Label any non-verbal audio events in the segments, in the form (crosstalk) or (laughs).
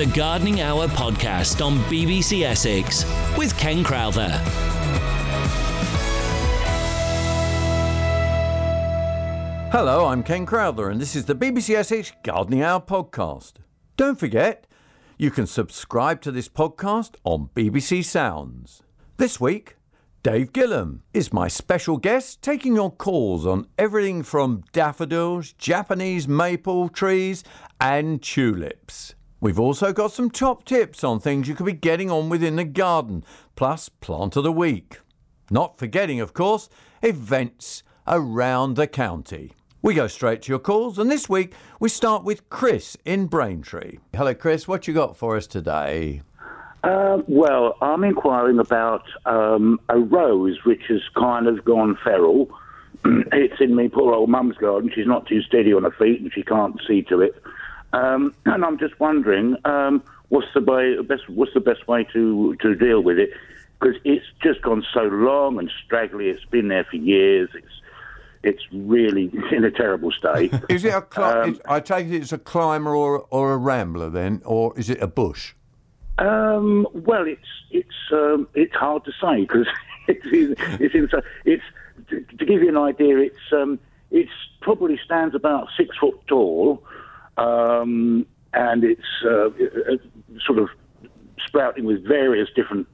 the Gardening Hour podcast on BBC Essex with Ken Crowther. Hello, I'm Ken Crowther, and this is the BBC Essex Gardening Hour podcast. Don't forget, you can subscribe to this podcast on BBC Sounds. This week, Dave Gillam is my special guest, taking your calls on everything from daffodils, Japanese maple trees, and tulips. We've also got some top tips on things you could be getting on with in the garden, plus plant of the week. Not forgetting, of course, events around the county. We go straight to your calls, and this week we start with Chris in Braintree. Hello, Chris. What you got for us today? Uh, well, I'm inquiring about um, a rose which has kind of gone feral. (clears throat) it's in my poor old mum's garden. She's not too steady on her feet, and she can't see to it. Um, and I'm just wondering, um, what's the way, best, what's the best way to to deal with it? Because it's just gone so long and straggly. It's been there for years. It's it's really (laughs) in a terrible state. (laughs) Is it a? Cli- Um, is- I take it it's a climber or or a rambler then, or is it a bush? Um, well, it's it's um, it's hard to say because (laughs) it's in, it's in, it's to, to give you an idea. It's um, it's probably stands about six foot tall, um, and it's uh, uh, sort of sprouting with various different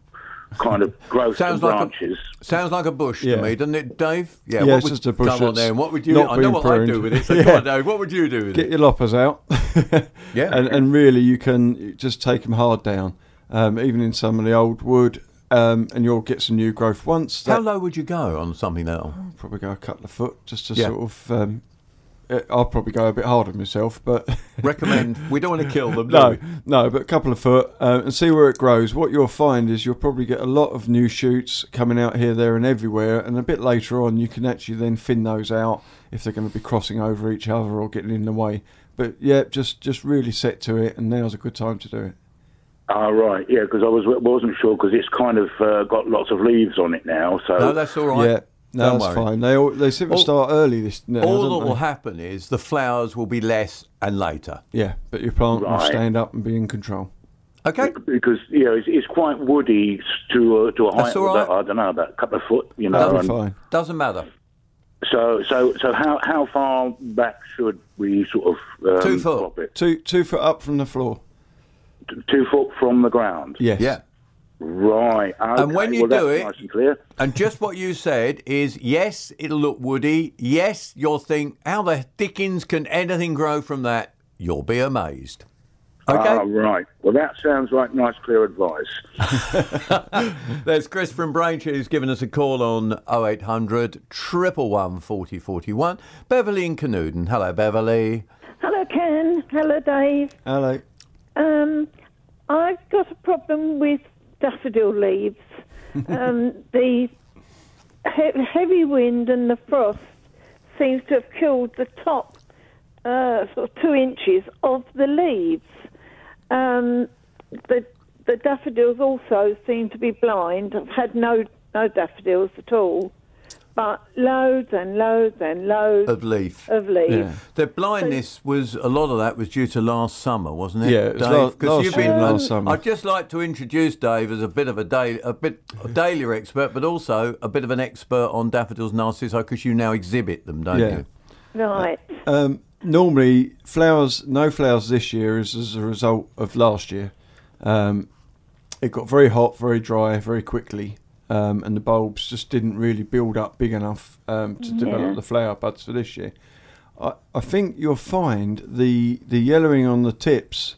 kind of (laughs) growths Sounds and like branches. a sounds like a bush Yeah. to me, doesn't it, Dave? Yeah, what it's would, just a bush Come on, that's then. What would you? I know been what I do with it. So (laughs) Yeah. come on, Dave. What would you do with Get it? Get your loppers out. Yeah. (laughs) and, and really, you can just take them hard down, um, even in some of the old wood, um, and you'll get some new growth once. How low would you go on something now? probably go a couple of foot, just to Yeah. sort of. Um, I'll probably go a bit harder myself, but (laughs) Recommend. we don't want to (laughs) kill them. do no, we? no, but a couple of foot uh, and see where it grows. What you'll find is you'll probably get a lot of new shoots coming out here, there, and everywhere. And a bit later on, you can actually then thin those out if they're going to be crossing over each other or getting in the way. But yeah, just just really set to it, and now's a good time to do it. Ah, right, yeah, because I was wasn't sure because it's kind of uh, got lots of leaves on it now. So No, that's all right. Yeah, no, Don't that's worry. fine. They all, they seem to All- start early this now. All that they? will happen is the flowers will be less and later. Yeah, but your plant will Right. stand up and be in control. Okay. because you know it's, it's quite woody to uh, to a height That's of all about. I don't know about a couple of foot, you know. That'll be and fine. Doesn't matter. so so so how how far back should we sort of um, Two foot. drop it? Two two foot up from the floor. T- Two foot from the ground. Yes. Yeah. Right. Okay. And when you well, do it- nice and clear. And just what you said is yes, it'll look woody. Yes, you'll think, how the dickens can anything grow from that? You'll be amazed. Okay. Ah, right. Well, that sounds like nice, clear advice. (laughs) There's Chris from Braintree who's given us a call on 0800 111 4041. Beverly in Canewdon. Hello, Beverly. Hello, Ken. Hello, Dave. Hello. Um, I've got a problem with daffodil leaves. (laughs) um, the he- heavy wind and the frost seems to have killed the top uh, sort of two inches of the leaves. Um, the the daffodils also seem to be blind. I've had no no daffodils at all, but loads and loads and loads Of leaf. of leaves. Yeah. The blindness was a lot of that was due to last summer, wasn't it? Yeah, it was Dave? la- 'Cause last you've year, been- last summer. I'd just like to introduce Dave as a bit of a daily, a bit a dahlia expert, but also a bit of an expert on daffodils, narcissi, because you now exhibit them, don't Yeah. you? Right. Um, normally, flowers, no flowers this year is as a result of last year. Um, it got very hot, very dry, very quickly, um, and the bulbs just didn't really build up big enough um, to Yeah. develop the flower buds for this year. I, I think you'll find the the yellowing on the tips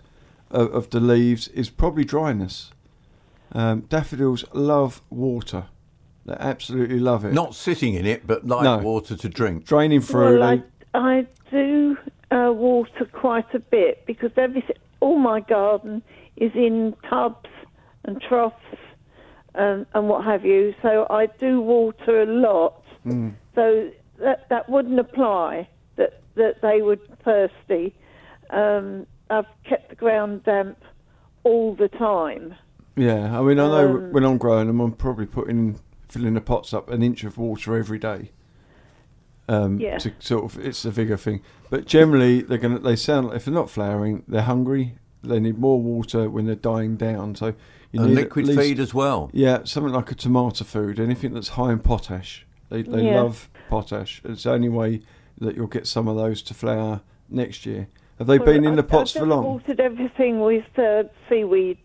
of, of the leaves is probably dryness. Um, daffodils love water; they absolutely love it. Not sitting in it, but like No. water to drink. draining through. Well, I, I do uh, water quite a bit because everything, all my garden is in tubs and troughs and, and what have you. So I do water a lot. Mm. So that that wouldn't apply that that they would thirsty. Um, I've kept the ground damp all the time. Yeah, I mean, I know Um, when I'm growing them, I'm probably putting filling the pots up an inch of water every day. Um, Yeah. To sort of, it's a vigor thing. But generally, they're gonna. They sound if they're not flowering, they're hungry they need more water when they're dying down. So you and need liquid least, feed as well. Yeah, something like a tomato food, anything that's high in potash. They they Yeah. love potash. It's the only way that you'll get some of those to flower next year. Have they Well, been in I- the pots I've for long? watered everything with uh, seaweed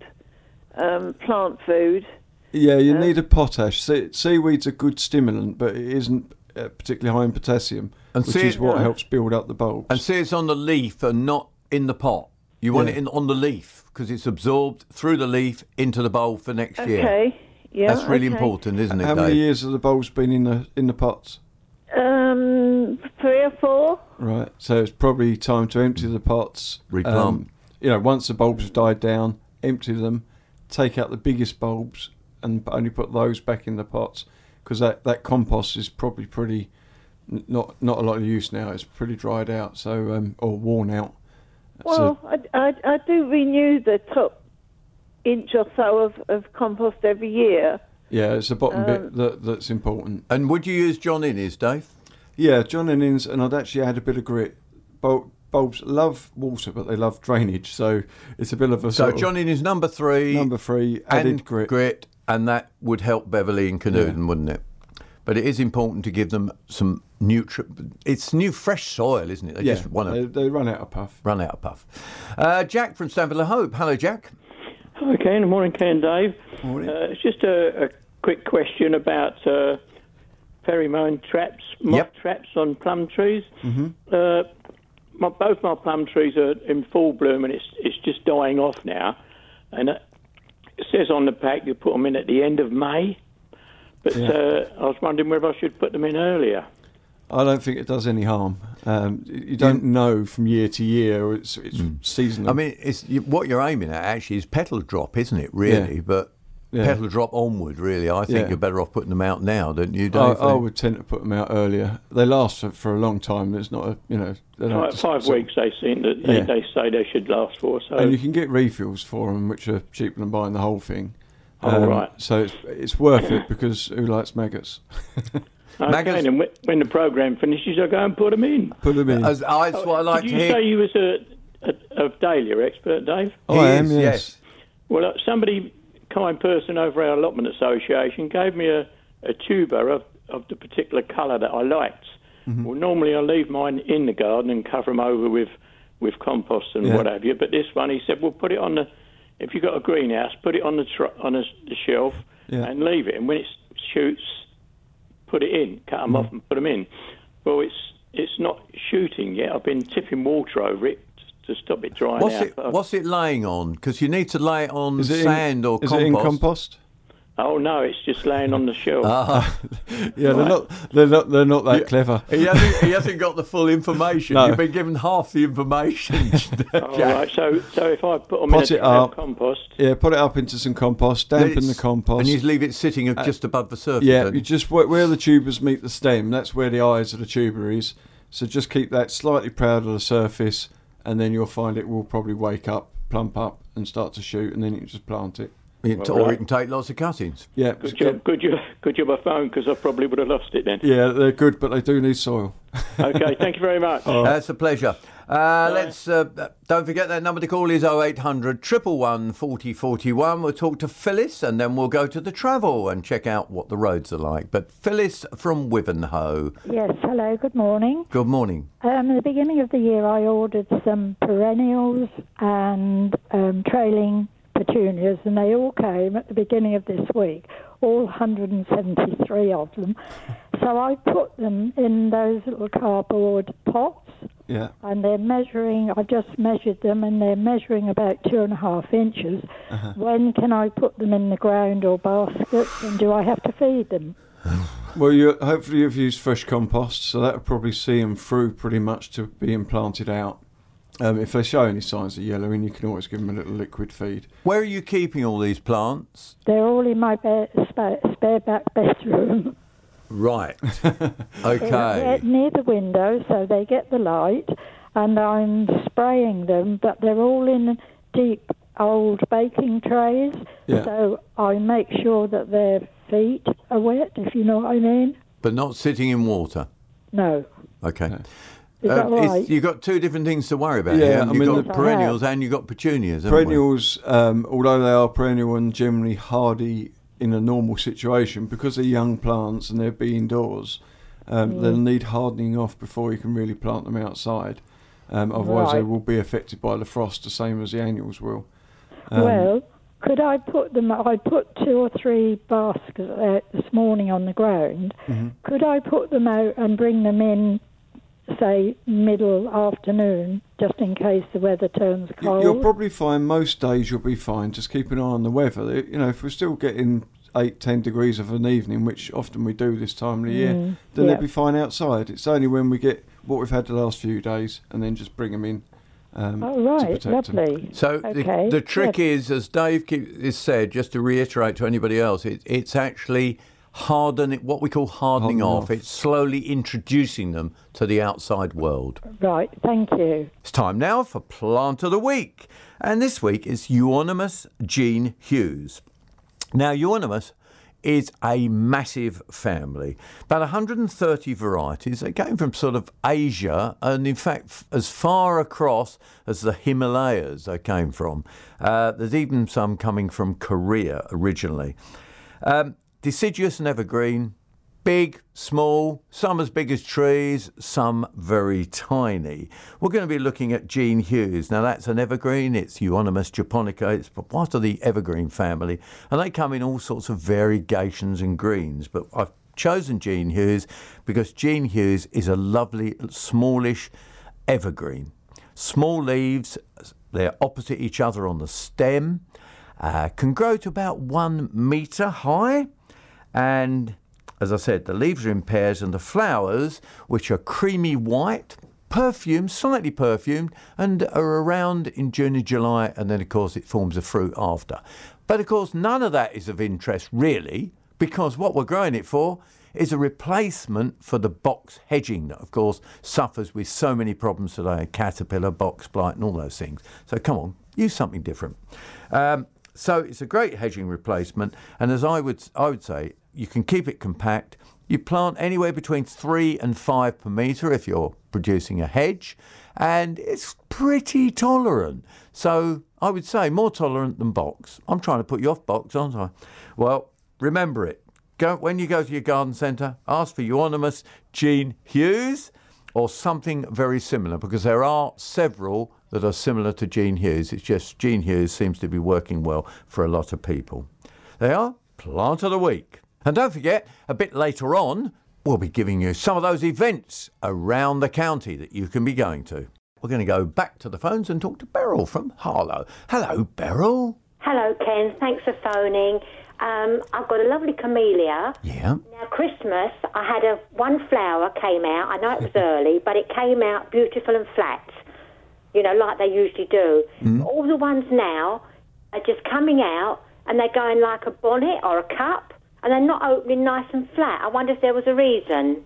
um, plant food. Yeah, you Uh, need a potash. Se- seaweed's a good stimulant, but it isn't uh, particularly high in potassium, And which see- is what Yeah. helps build up the bulbs. And see, it's on the leaf and not in the pot. You want Yeah. it in on the leaf because it's absorbed through the leaf into the bowl for next year. Okay. Yeah. That's really okay. important, isn't it, How many Dave? years have the bulbs been in the in the pots? Um, three or four. Right. So it's probably time to empty the pots. Um, Replant. you know, once the bulbs have died down, empty them, take out the biggest bulbs, and only put those back in the pots because that, that compost is probably pretty not not a lot of use now. It's pretty dried out, so um, or worn out. Well, I, I, I do renew the top inch or so of, of compost every year. yeah, it's the bottom Um, bit that that's important. And would you use John Innes, Dave? Yeah, John Innes, and I'd actually add a bit of grit. Bul- bulbs love water, but they love drainage, so it's a bit of a So sort John Innes number three, number three added and grit. and that would help Beverly and Canewdon, wouldn't it? But it is important to give them some nutrient. It's new, fresh soil, isn't it? They Yeah, just want they, to they run out of puff. run out of puff. Uh, Jack from Stanford-le-Hope. Hello, Jack. Hi, Ken. Good morning, Ken and Dave. Morning. Uh, it's just a, a quick question about uh, pheromone traps, moth Yep. traps on plum trees. Mm-hmm. Uh, my, both my plum trees are in full bloom, and it's it's just dying off now. And it, it says on the pack you put them in at the end of May. But Yeah. uh, I was wondering whether I should put them in earlier. I don't think it does any harm. Um, you don't know from year to year. It's it's seasonal. I mean, it's you, what you're aiming at actually is petal drop, isn't it? Really, Yeah. but Yeah. petal drop onward. Really, I think Yeah. you're better off putting them out now, don't you, I, Dave? I would tend to put them out earlier. They last for, for a long time. It's not a you know they don't Five, just five sort of- weeks they seem that they, Yeah. they say they should last for. So and you can get refills for them, which are cheaper than buying the whole thing. Um, Oh, right. So it's it's worth it because who likes maggots? okay, Maggots- and when, when the program finishes, I go and put them in. Put them in. As, I, that's what I like Did to you hear. say you was a, a, a dahlia expert, Dave? I He am, is, yes. yes. Well, uh, somebody, kind person over our allotment association, gave me a, a tuber of, of the particular colour that I liked. Mm-hmm. Well, normally I leave mine in the garden and cover them over with, with compost and Yeah. what have you. But this one, he said, well, put it on the, if you've got a greenhouse, put it on the tr- on a, the shelf Yeah. and leave it. And when it shoots, put it in, cut them Mm-hmm. off and put them in. Well, it's it's not shooting yet. I've been tipping water over it to stop it drying What's out. it? What's it laying on? Because you need to lay it on Is it in- sand or is compost. it in compost? Oh no, it's just laying on the shelf. Ah, (laughs) Yeah, they're not. They're not. They're not that clever. he hasn't, he hasn't got the full information. No. You've been given half the information. (laughs) All Jack. right, so so if I put them Pot in it a tray of up. compost, Yeah, put it up into some compost. Dampen the compost. and you leave it sitting just above the surface. Yeah, don't you just where, where the tubers meet the stem. That's where the eyes of the tuber is. So just keep that slightly proud of the surface, and then you'll find it will probably wake up, plump up, and start to shoot, and then you can just plant it. It- or you can take lots of cuttings. Yeah, good job, good job, good job. I phoned because I probably would have lost it then. yeah, they're good, but they do need soil. (laughs) Okay, thank you very much. That's a pleasure. Uh, let's uh, don't forget that number to call is 0800 111 40 41. We'll talk to Phyllis and then we'll go to the travel and check out what the roads are like. But Phyllis from Wivenhoe. Yes, hello, good morning. Good morning. Um, at the beginning of the year, I ordered some perennials and um, trailing petunias, and they all came at the beginning of this week, all 173 of them. (laughs) So I put them in those little cardboard pots, Yeah, and they're measuring, I've just measured them, and they're measuring about two and a half inches. Uh-huh. When can I put them in the ground or baskets, and do I have to feed them? (sighs) well, you hopefully you've used fresh compost, so that'll probably see them through pretty much to being planted out. Um, if they show any signs of yellowing, you can always give them a little liquid feed. Where are you keeping all these plants? They're all in my ba- spare, spare back bedroom. Right. (laughs) They're okay. near the window, so they get the light, and I'm spraying them, but they're all in deep old baking trays, Yeah. so I make sure that their feet are wet, if you know what I mean. But not sitting in water. No. Okay. Is Uh, that it's- right? You've got two different things to worry about. Yeah. I You've mean, got the- perennials and you've got petunias. Perennials, um, although they are perennial and generally hardy in a normal situation, because they're young plants and they'll be indoors, um, they'll need hardening off before you can really plant them outside. Um, otherwise, they will be affected by the frost, the same as the annuals will. Um, well, could I put them? I put two or three baskets uh, this morning on the ground. Mm-hmm. Could I put them out and bring them in, say middle afternoon, just in case the weather turns You- cold? You'll probably find most days you'll be fine. Just keep an eye on the weather. You know, if we're still getting eight, ten degrees of an evening, which often we do this time of the year, Mm, then yeah. they'll be fine outside. It's only when we get what we've had the last few days, and then just bring them in. Um, oh to right, protect 'em. lovely. So Okay, the, the trick good. is, as Dave keep, is said, just to reiterate to anybody else, it, it's actually hardening, what we call hardening Hardening off. off. It's slowly introducing them to the outside world. Right, thank you. It's time now for Plant of the Week. And this week is Euonymus Jean Hugues. Now, Euonymus is a massive family, about 130 varieties. They came from sort of Asia, and in fact, f- as far across as the Himalayas they came from. Uh, there's even some coming from Korea originally. Um, deciduous and evergreen, big, small, some as big as trees, some very tiny. We're going to be looking at Jean Hugues. Now, that's an evergreen, it's Euonymus japonica, it's part of the evergreen family, and they come in all sorts of variegations and greens. But I've chosen Jean Hugues because Jean Hugues is a lovely, smallish evergreen. Small leaves, they're opposite each other on the stem, uh, can grow to about one metre high, and as I said, the leaves are in pairs, and the flowers, which are creamy white, perfumed, slightly perfumed, and are around in June and July, and then of course it forms a fruit after. But of course, none of that is of interest really, because what we're growing it for is a replacement for the box hedging that, of course, suffers with so many problems today caterpillar, box blight, and all those things. So come on, use something different. Um, so it's a great hedging replacement, and as I would I would say, you can keep it compact. You plant anywhere between three and five per metre if you're producing a hedge, and it's pretty tolerant. So I would say more tolerant than box. I'm trying to put you off box, aren't I? Well, remember it. Go when you go to your garden centre, ask for Euonymus Jean Hugues or something very similar because there are several that are similar to Jean Hugues. It's just Jean Hugues seems to be working well for a lot of people. They are Plant of the Week. And don't forget, a bit later on, we'll be giving you some of those events around the county that you can be going to. We're going to go back to the phones and talk to Beryl from Harlow. Hello, Beryl. Hello, Ken. Thanks for phoning. Um, I've got a lovely camellia. Yeah. Now, Christmas, I had a one flower came out. I know it was (laughs) early, but it came out beautiful and flat. You know, like they usually do. All the ones now are just coming out, and they're going like a bonnet or a cup, and they're not opening nice and flat. I wonder if there was a reason.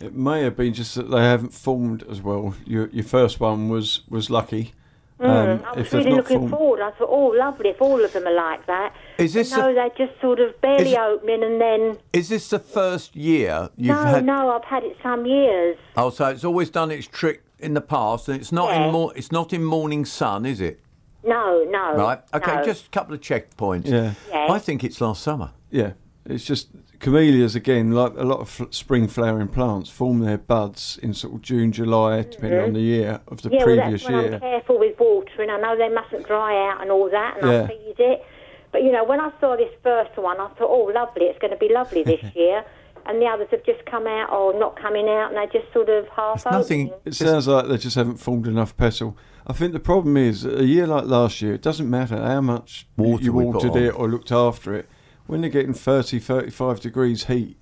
It may have been just that they haven't formed as well. Your your first one was was lucky. Um, Mm, I was they've really not looking formed- forward. I thought, oh, lovely if all of them are like that. Is this no, the- they're just sort of barely Is opening, and then Is this the first year you've no, had? no, I've had it some years. Oh, so it's always done its trick in the past, and it's not Yeah. in mor- It's not in morning sun, is it? No, no. Right. Okay. no. Just a couple of checkpoints. Yeah. Yes. I think it's last summer. Yeah, it's just camellias again, like a lot of fl- spring flowering plants, form their buds in sort of June, July, depending on the year of the Mm-hmm. yeah, previous well, that's when year. I'm careful with watering. I know they mustn't dry out and all that, and Yeah. I feed it. But you know, when I saw this first one, I thought, oh, lovely, it's going to be lovely this (laughs) year. And the others have just come out or not coming out, and they're just sort of half There's nothing. opening. It sounds like they just haven't formed enough petal. I think the problem is a year like last year, it doesn't matter how much Water you watered it or looked after it. When they're getting 30, 35 degrees heat,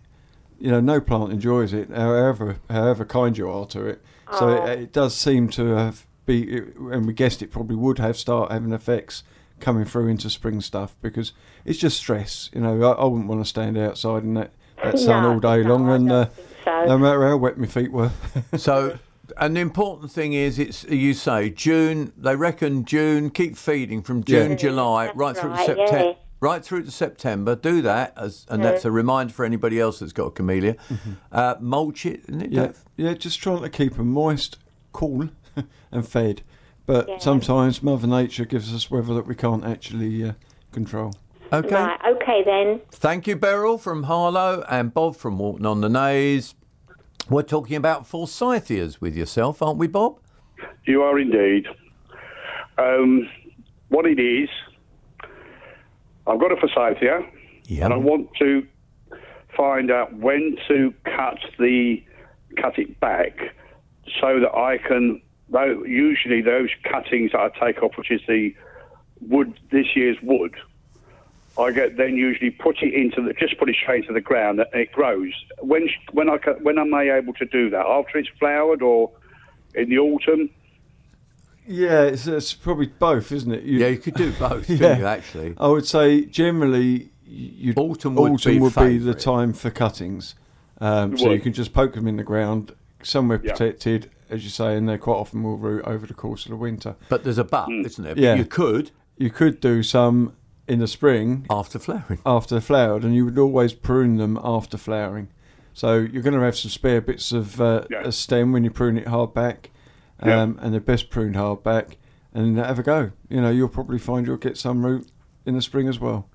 you know, no plant enjoys it, however however kind you are to it. So Oh. it, it does seem to have be, and we guessed it probably would have start having effects coming through into spring stuff because it's just stress. You know, I, I wouldn't want to stand outside in that, that sun No, all day no, long, I and don't uh, think so. no matter how wet my feet were. (laughs) So, and the important thing is, it's you say June. They reckon June. Keep feeding from June, Yeah. July, That's right through to right, September. Yeah. right through to September. Do that, as, and that's a reminder for anybody else that's got a camellia. Uh, mulch it, isn't it? Mm-hmm. Yeah, Dave? yeah, just trying to keep them moist, cool, (laughs) and fed. But Yeah. sometimes Mother Nature gives us weather that we can't actually uh, control. Okay. Right, okay then. Thank you, Beryl from Harlow and Bob from Walton on the Naze. We're talking about forsythias with yourself, aren't we, Bob? You are indeed. Um, what it is, I've got a forsythia, Yeah. and I want to find out when to cut the cut it back, so that I can. Though usually those cuttings that I take off, which is the wood, this year's wood, I get then usually put it into the just put it straight into the ground and it grows. When when I when am I able to do that? After it's flowered or in the autumn? Yeah, it's, it's probably both, isn't it? You, Yeah, you could do both, (laughs) couldn't Yeah. you, actually? I would say generally, you, Autumn would be the time for cuttings. Um, It so you can just poke them in the ground, somewhere Yeah. protected, as you say, and they quite often will root over the course of the winter. But there's a but, Hmm. isn't there? Yeah. But you could You could do some in the spring after flowering. after flowered, and you would always prune them after flowering. So you're going to have some spare bits of uh, Yeah. a stem when you prune it hard back, um, Yeah. and they're best pruned hard back, and have a go. You know, you'll probably find you'll get some root in the spring as well.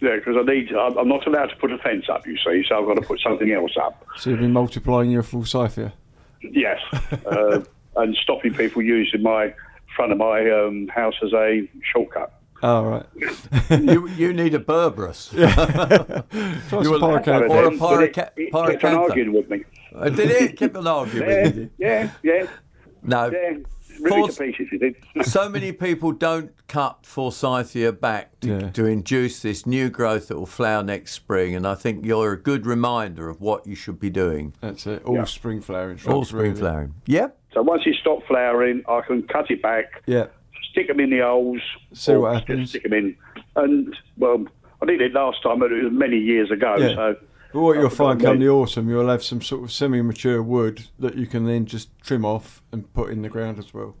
Yeah, because I need. I'm I'm not allowed to put a fence up, you see, so I've got to put something else up. So you'll be multiplying your full forsythia. Yes, (laughs) uh, and stopping people using my front of my um, house as a shortcut. Oh, right. (laughs) you you need a Berberis. (laughs) Try You some will- Or a But pyroca- it, it kept on pyracantha. arguing with me. Uh, Did it? Kept on arguing Yeah, with you. yeah, yeah, No. yeah. Really Force- pieces, (laughs) so many people don't cut forsythia back to, Yeah. to induce this new growth that will flower next spring, and I think you're a good reminder of what you should be doing. That's it. All Yeah. spring flowering. All spring really. flowering. Yep. So once it stopped flowering, I can cut it back, Yeah. stick them in the holes, See or what happens. Stick them in, and well, I did it last time, but it was many years ago. Yeah. So But what you'll find to come the autumn, you'll have some sort of semi-mature wood that you can then just trim off and put in the ground as well.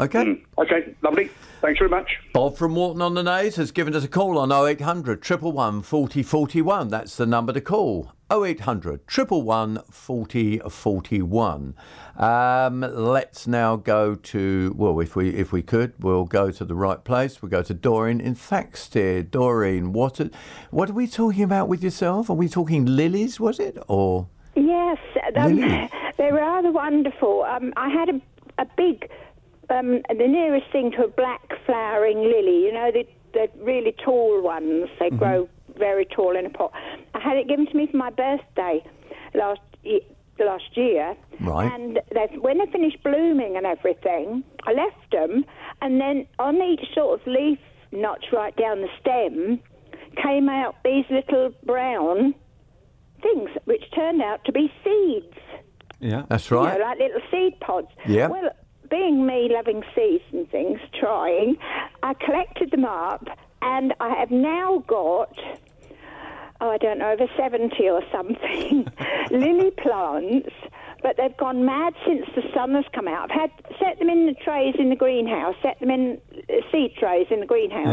Okay. Hmm. okay, lovely. Thanks very much. Bob from Walton on the Naze has given us a call on 0800 111 40 41. That's the number to call. 0800 111 40 41. Um, let's now go to, well, if we if we could, we'll go to the right place. We'll go to Doreen in Thaxted. Doreen, what are, what are we talking about with yourself? Are we talking lilies, was it? Or Yes, um, (laughs) they're rather wonderful. Um, I had a, a big, um, the nearest thing to a black flowering lily. You know, the, the really tall ones. They Mm-hmm. grow very tall in a pot. I had it given to me for my birthday last ye- last year. Right. And they, when they finished blooming and everything, I left them, and then on each sort of leaf notch right down the stem came out these little brown things, which turned out to be seeds. Yeah. that's You right. know, like little seed pods. Yeah. Well, being me loving seeds and things, trying, I collected them up, and I have now got. Oh, I don't know, over 70 or something (laughs) lily plants, but they've gone mad since the sun has come out. I've had set them in the trays in the greenhouse, set them in uh, seed trays in the greenhouse,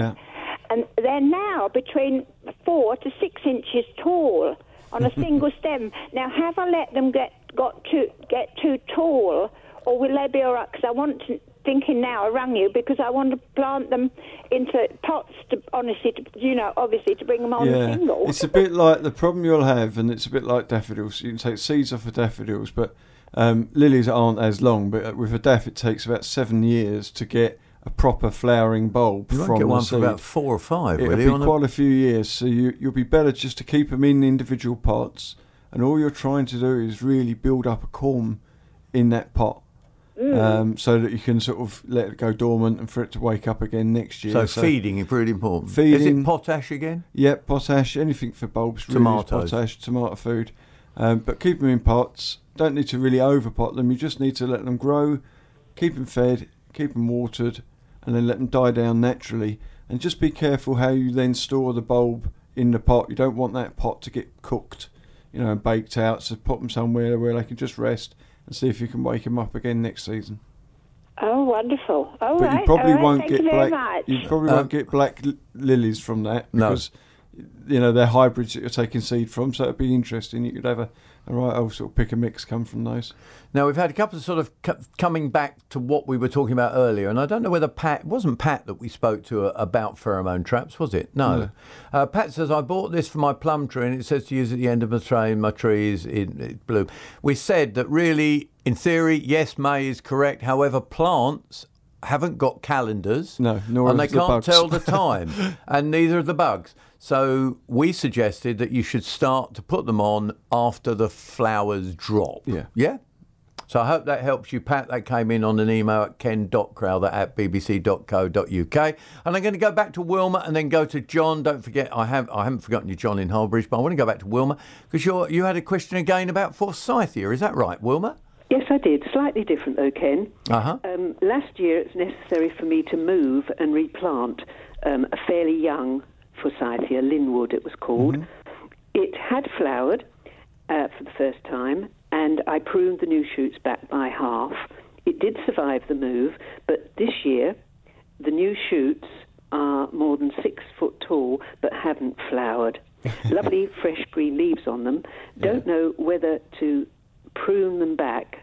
and they're now between four to six inches tall on a (laughs) single stem. Now, have I let them get got too get too tall, or will they be all right? Because I want to. Thinking now, I rang you because I want to plant them into pots. To honestly, to, you know, obviously to bring them on Yeah, single. it's a bit like the problem you'll have, and it's a bit like daffodils. You can take seeds off of daffodils, but um, lilies aren't as long. But with a daff, it takes about seven years to get a proper flowering bulb You won't from get one seed. for about four or five, It'll will be you? on a- quite a few years, so you, you'll be better just to keep them in individual pots, and all you're trying to do is really build up a corm in that pot. Mm. Um, so that you can sort of let it go dormant and for it to wake up again next year. so, feeding is really important. Is Feeding- it potash again? Yep, potash, anything for bulbs, really Tomatoes. potash, tomato food. Um, but keep them in pots. Don't need to really overpot them. You just need to let them grow, keep them fed, keep them watered, and then let them die down naturally. And just be careful how you then store the bulb in the pot. You don't want that pot to get cooked, you know, and baked out. So put them somewhere where they can just rest and see if you can wake him up again next season. Oh, wonderful. All but right, you probably all right, won't thank get you very black. much. You probably Um, won't get black l- lilies from that No. because you know they're hybrids that you're taking seed from. So it'd be interesting. You could have a, a I'll sort of pick a mix come from those. Now we've had a couple of sort of co- coming back to what we were talking about earlier, and I don't know whether Pat it wasn't Pat that we spoke to about pheromone traps, was it? No. Uh, Pat says I bought this for my plum tree, and it says to use at the end of the tray. My tree is in it bloom. We said that really, in theory, yes, May is correct. However, plants haven't got calendars, No, nor and they the can't bugs. tell the (laughs) time, and neither of the bugs. So we suggested that you should start to put them on after the flowers drop. Yeah. Yeah. So I hope that helps you, Pat. That came in on an email at ken.crowther at bbc.co.uk. And I'm going to go back to Wilma and then go to John. Don't forget, I have I haven't forgotten you, John in Hullbridge, but I want to go back to Wilma because you you had a question again about forsythia. Is that right, Wilma? Yes, I did. Slightly different though, Ken. Uh huh. Um, last year, it's necessary for me to move and replant um, a fairly young forsythia, Lynwood it was called. It had flowered uh, for the first time, and I pruned the new shoots back by half. It did survive the move, but this year, the new shoots are more than six foot tall but haven't flowered. (laughs) Lovely fresh green leaves on them. Don't know whether to prune them back.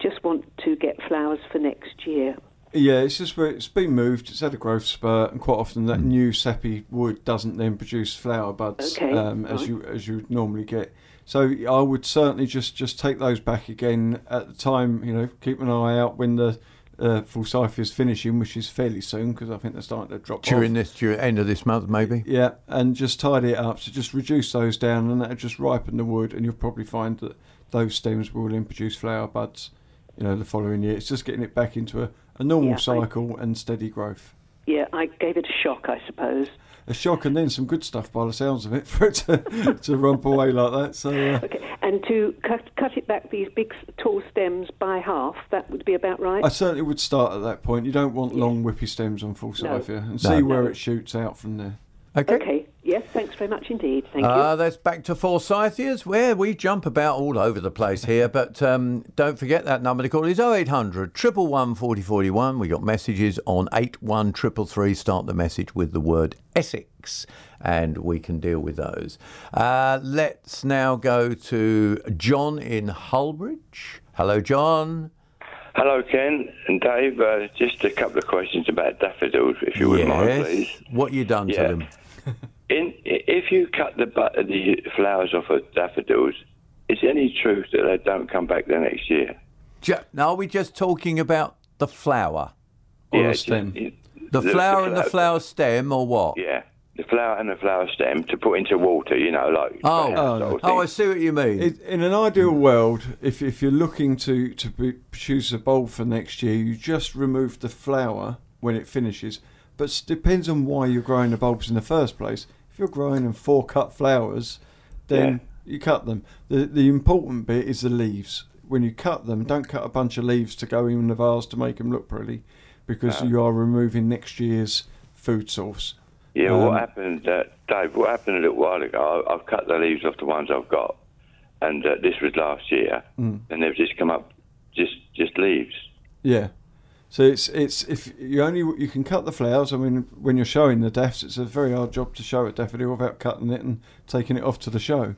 Just want to get flowers for next year. Yeah, it's just where it's been moved. It's had a growth spurt, and quite often Hmm. that new sappy wood doesn't then produce flower buds Okay, um, as right. you as you normally get. So I would certainly just just take those back again at the time. You know, keep an eye out when the uh, forsythia is finishing, which is fairly soon because I think they're starting to drop During off. this during end of this month, maybe. Yeah, and just tidy it up. So just reduce those down, and that'll just ripen the wood, and you'll probably find that those stems will then produce flower buds. You know, the following year. It's just getting it back into a, a normal Yeah, I- cycle and steady growth. Yeah, I gave it a shock, I suppose. A shock and then some good stuff by the sounds of it (laughs) for it to, to rump away like that. So uh, Okay, and to cut cut it back these big tall stems by half, that would be about right. I certainly would start at that point. You don't want long whippy stems on forsythia, and see No. where it shoots out from there. Okay. okay. Yes, thanks very much indeed. Thank Uh, you. that's back to Forsythias, where we jump about all over the place here. But um, don't forget that number to call is 0800 111 4041. We got messages on 81333. Start the message with the word Essex, and we can deal with those. Uh, let's now go to John in Hullbridge. Hello, John. Hello, Ken and Dave. Uh, just a couple of questions about daffodils, if you wouldn't mind, please. What you done Yeah. to them? (laughs) In, if you cut the the flowers off of daffodils, is there any truth that they don't come back the next year? Ju- now, are we just talking about the flower? Or yeah, a just- stem. it- The, flower and the flower stem, or what? Yeah, the flower and the flower stem to put into water. You know, like Oh, Oh, oh, I see what you mean. It, in an ideal world, if if you're looking to to be, produce a bulb for next year, you just remove the flower when it finishes. But it depends on why you're growing the bulbs in the first place. If you're growing them for cut flowers, then you cut them. The the important bit is the leaves. When you cut them, don't cut a bunch of leaves to go in the vase to make them look pretty, because you are removing next year's food source. Yeah, Um, what happened, uh, Dave? What happened a little while ago? I, I've cut the leaves off the ones I've got, and uh, this was last year, Mm. and they've just come up, just just leaves. Yeah. So it's it's if you only you can cut the flowers. I mean, when you're showing the daffs, it's a very hard job to show a daffodil without cutting it and taking it off to the show.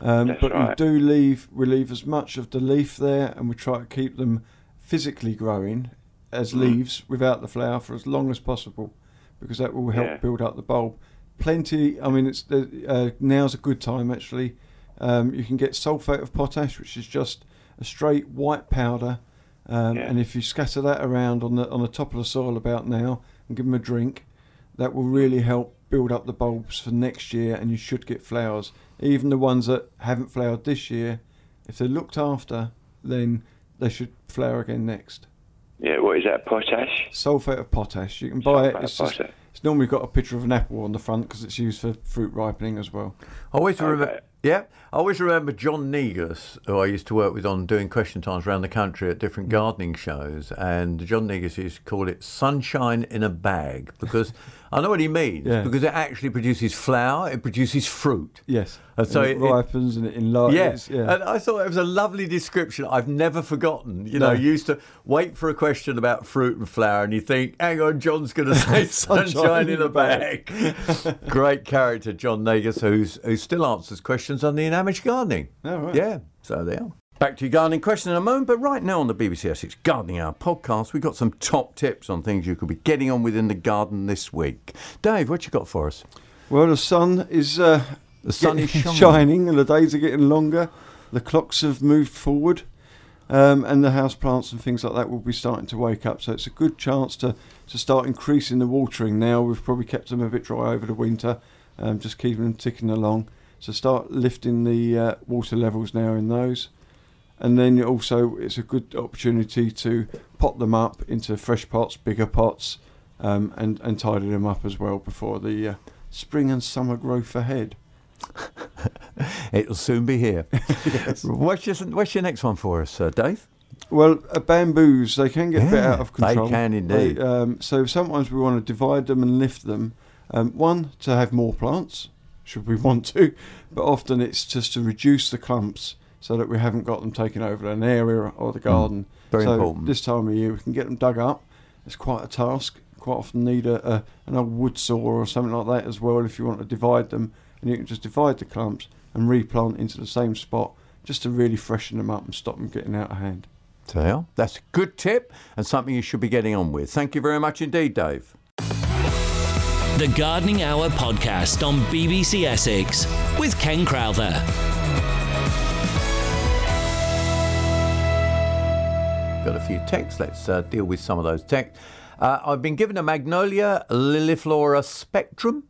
Um, but we do leave we leave as much of the leaf there, and we try to keep them physically growing as Mm. leaves without the flower for as long as possible, because that will help Yeah. build up the bulb. Plenty. I mean, it's uh, now's a good time actually. Um, you can get sulfate of potash, which is just a straight white powder. Um, Yeah. And if you scatter that around on the on the top of the soil about now and give them a drink, that will really help build up the bulbs for next year, and you should get flowers. Even the ones that haven't flowered this year, if they're looked after, then they should flower again next. Yeah, what is that? Potash? Sulfate of potash. You can buy it. Sulfate of It's, just, potash. It's normally got a picture of an apple on the front because it's used for fruit ripening as well. I Always remember, Okay. Yeah, I always remember John Negus, who I used to work with on doing question times around the country at different Mm. gardening shows, and John Negus used to call it sunshine in a bag because (laughs) I know what he means. Yeah. Because it actually produces flower, it produces fruit. Yes. And so it, it- it- ripens and it enlarges. Yes, Yeah. and I thought it was a lovely description. I've never forgotten. You know, you used to wait for a question about fruit and flower, and you think, "Hang on, John's going (laughs) to say sunshine, in a bag." (laughs) Great character, John Negus, who's who still answers questions on the Amateur Gardening. Oh, right. Yeah, so there. Back to your gardening question in a moment, but right now on the BBC Essex Gardening Hour podcast, we've got some top tips on things you could be getting on with in the garden this week. Dave, what you got for us? Well, the sun is uh, The sun is getting- shining. and the days are getting longer. The clocks have moved forward, um, and the house plants and things like that will be starting to wake up. So it's a good chance to, to start increasing the watering now. We've probably kept them a bit dry over the winter, um, just keeping them ticking along. So start lifting the uh, water levels now in those. And then also, it's a good opportunity to pot them up into fresh pots, bigger pots, um, and, and tidy them up as well before the uh, spring and summer growth ahead. (laughs) It'll soon be here. (laughs) What's your What's your next one for us, uh, Dave? Well, uh, bamboos, they can get a bit out of control. they can indeed. They, um, so sometimes we want to divide them and lift them. Um, one, to have more plants, should we (laughs) want to, but often it's just to reduce the clumps so that we haven't got them taking over an area or the garden. Mm, very so important. This time of year, we can get them dug up. It's quite a task. Quite often need a, a an old wood saw or something like that as well if you want to divide them. And you can just divide the clumps and replant into the same spot just to really freshen them up and stop them getting out of hand. So yeah, that's a good tip and something you should be getting on with. Thank you very much indeed, Dave. The Gardening Hour podcast on BBC Essex with Ken Crowther. Got a few texts. Let's uh, deal with some of those texts. Uh, I've been given a Magnolia liliiflora spectrum.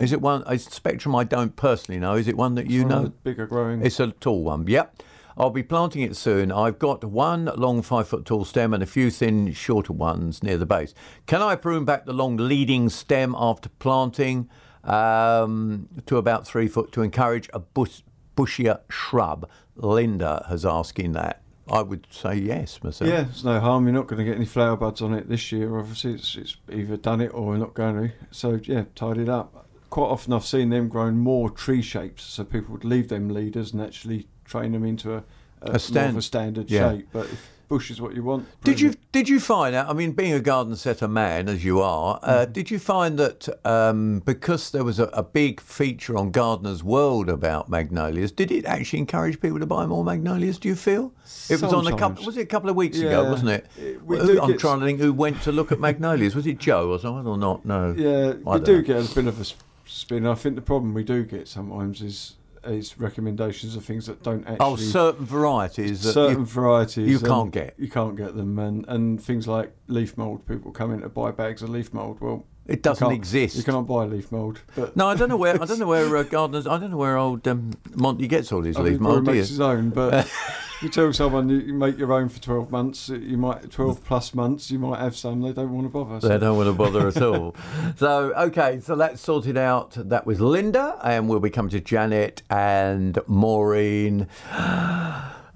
Is it one? A spectrum I don't personally know. Is it one that you know? bigger growing. It's a tall one. Yep. I'll be planting it soon. I've got one long five foot tall stem and a few thin, shorter ones near the base. Can I prune back the long leading stem after planting um, to about three foot to encourage a bush, bushier shrub? Linda has asking that. I would say yes myself. Yeah, there's no harm. You're not going to get any flower buds on it this year. Obviously, it's, it's either done it or we're not going to. So yeah, tied it up. Quite often, I've seen them growing more tree shapes, so people would leave them leaders and actually train them into a, a, more of stand- a standard yeah. shape. But if bush is what you want, Did you did you find out? I mean, being a garden setter man as you are, Mm-hmm. uh, did you find that um, because there was a, a big feature on Gardener's World about magnolias, did it actually encourage people to buy more magnolias? Do you feel it was on a couple? Was it a couple of weeks ago? Wasn't it? It- we Who- do I'm trying to think who went to look at (laughs) magnolias. Was it Joe or someone or not? No. Yeah, I we don't know. get a bit of a spin. I think the problem we do get sometimes is is recommendations of things that don't oh, actually. Oh, certain varieties. That certain you, varieties you can't get. You can't get them, and and things like leaf mould. People come in to buy bags of leaf mould. Well, It doesn't can't- exist. You can't buy leaf mould. No, I don't know where. I don't know where uh, gardeners. I don't know where old um, Monty gets all his I leaf mould. Rory makes his own. But (laughs) you tell someone you you make your own for twelve months, you might twelve plus months. You might have some they don't want to bother. They don't want to bother at all. (laughs) So, okay, so that's sorted out. That was Linda, and we'll be coming to Janet and Maureen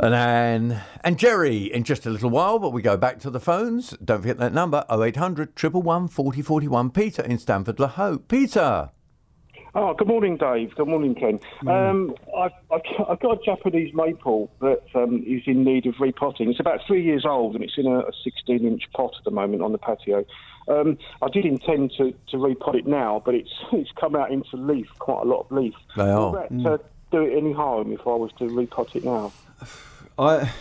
and Anne and Jerry in just a little while, but we go back to the phones. Don't forget that number 0800 111 4041. Peter in Stanford-le-Hope. Peter. Oh, good morning, Dave. Good morning, Ken. Um, I've, I've, I've got a Japanese maple that um, is in need of repotting. It's about three years old and it's in a, a 16 inch pot at the moment on the patio. Um, I did intend to, to repot it now, but it's (laughs) it's come out into leaf, quite a lot of leaf. They are. Will that uh, do it any harm if I was to repot it now? (sighs) (laughs) I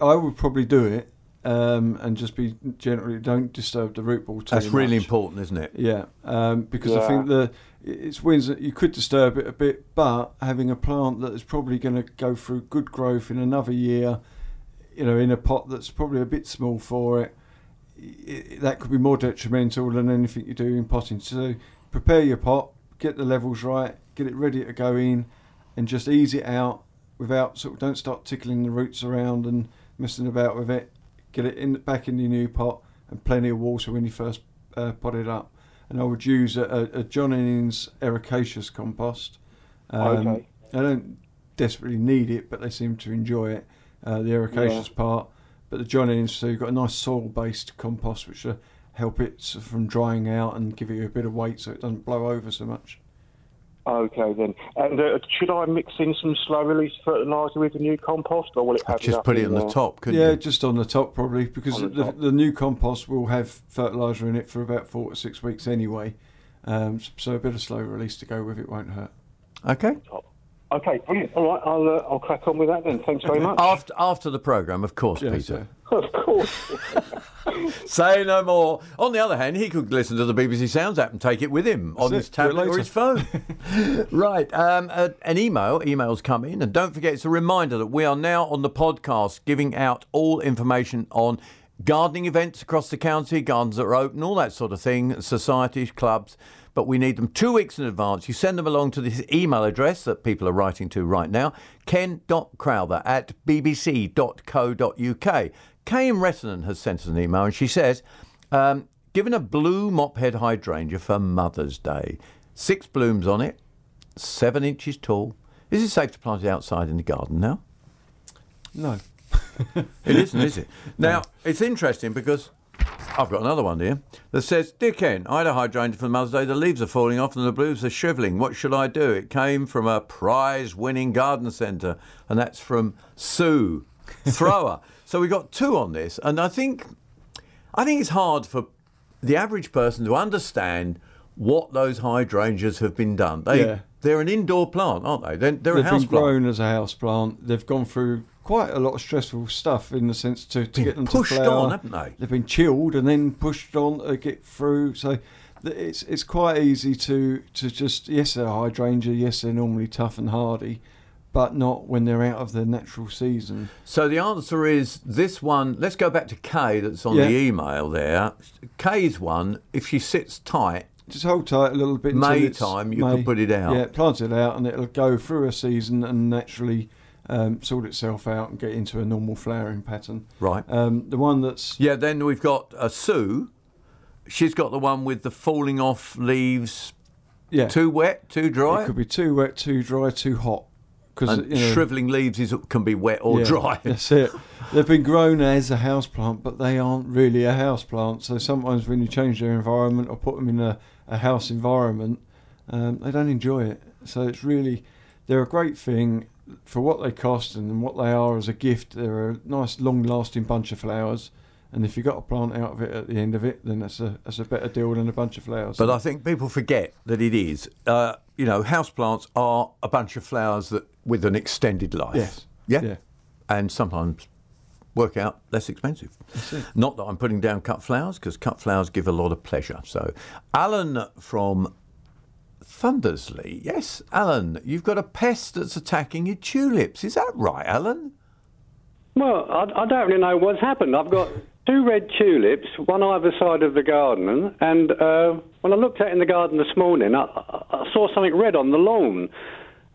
I would probably do it. Um, and just be generally don't disturb the root ball too That's really important, isn't it? Yeah, um, because I think the it's winds that you could disturb it a bit, but having a plant that is probably going to go through good growth in another year, you know, in a pot that's probably a bit small for it, i that could be more detrimental than anything you do in potting. So prepare your pot, get the levels right, get it ready to go in, and just ease it out without sort of don't start tickling the roots around and messing about with it. Get it in back in your new pot and plenty of water when you first uh, pot it up. And I would use a, a, a John Innes ericaceous compost. Um, Okay. they don't desperately need it, but they seem to enjoy it. Uh, the ericaceous Yeah. part, but the John Innes, so you've got a nice soil-based compost which will help it from drying out and give it a bit of weight so it doesn't blow over so much. Okay then. And uh, should I mix in some slow release fertiliser with the new compost, or will it have Just put it on the top, couldn't yeah, you? just on the top probably because the the, top. the new compost will have fertiliser in it for about four to six weeks anyway. Um, so a bit of slow release to go with it won't hurt. Okay. Okay, brilliant. All right, I'll uh, I'll crack on with that then. Thanks very much. After after the programme, of course, Yes, Peter. of course. (laughs) Say no more. On the other hand, he could listen to the BBC Sounds app and take it with him on That's his it. Do it tablet or his phone. (laughs) right. Um, uh, an email. Emails come in. And don't forget, it's a reminder that we are now on the podcast giving out all information on gardening events across the county, gardens that are open, all that sort of thing, societies, clubs. But we need them two weeks in advance. You send them along to this email address that people are writing to right now ken.crowther at bbc.co.uk. Kay in has sent us an email and she says, um, given a blue mophead hydrangea for Mother's Day, six blooms on it, seven inches tall. Is it safe to plant it outside in the garden now? No. (laughs) It isn't, is it? (laughs) Now, it's interesting because I've got another one here that says, Dear Ken, I had a hydrangea for the Mother's Day. The leaves are falling off and the blooms are shrivelling. What should I do? It came from a prize winning garden centre, and that's from Sue (laughs) Thrower. so we've got two on this, and I think I think it's hard for the average person to understand what those hydrangeas have been done. They Yeah. they're an indoor plant, aren't they? They're, they're They've a house been plant. grown as a house plant. They've gone through quite a lot of stressful stuff in the sense to, to get them pushed to flower. on, haven't they? They've been chilled and then pushed on to get through. So it's it's quite easy to to just yes they're hydrangea, yes they're normally tough and hardy, but not when they're out of their natural season. So the answer is this one. Let's go back to Kay that's on Yeah. the email there. Kay's one, if she sits tight, Just hold tight a little bit. May time, you May. could put it out. Yeah, plant it out, and it'll go through a season and naturally um, sort itself out and get into a normal flowering pattern. right? Um, the one that's yeah, then we've got a Sue. She's got the one with the falling off leaves, yeah, too wet, too dry, it could be too wet, too dry, too hot. Because and shrivelling leaves is, can be wet or dry. (laughs) That's it. They've been grown as a house plant, but they aren't really a house plant. So sometimes when you change their environment or put them in a, a house environment, um, they don't enjoy it. So it's really, they're a great thing for what they cost and what they are as a gift. They're a nice, long-lasting bunch of flowers. And if you've got a plant out of it at the end of it, then that's a that's a better deal than a bunch of flowers. But I think people forget that it is. Uh, you know, houseplants are a bunch of flowers that with an extended life. Yes. Yeah. Yeah. And sometimes work out less expensive. Not that I'm putting down cut flowers because cut flowers give a lot of pleasure. So, Alan from Thundersley. Yes, Alan, you've got a pest that's attacking your tulips. Is that right, Alan? Well, I, I don't really know what's happened. I've got two red tulips, one either side of the garden, and uh, when I looked out in the garden this morning, I, I saw something red on the lawn,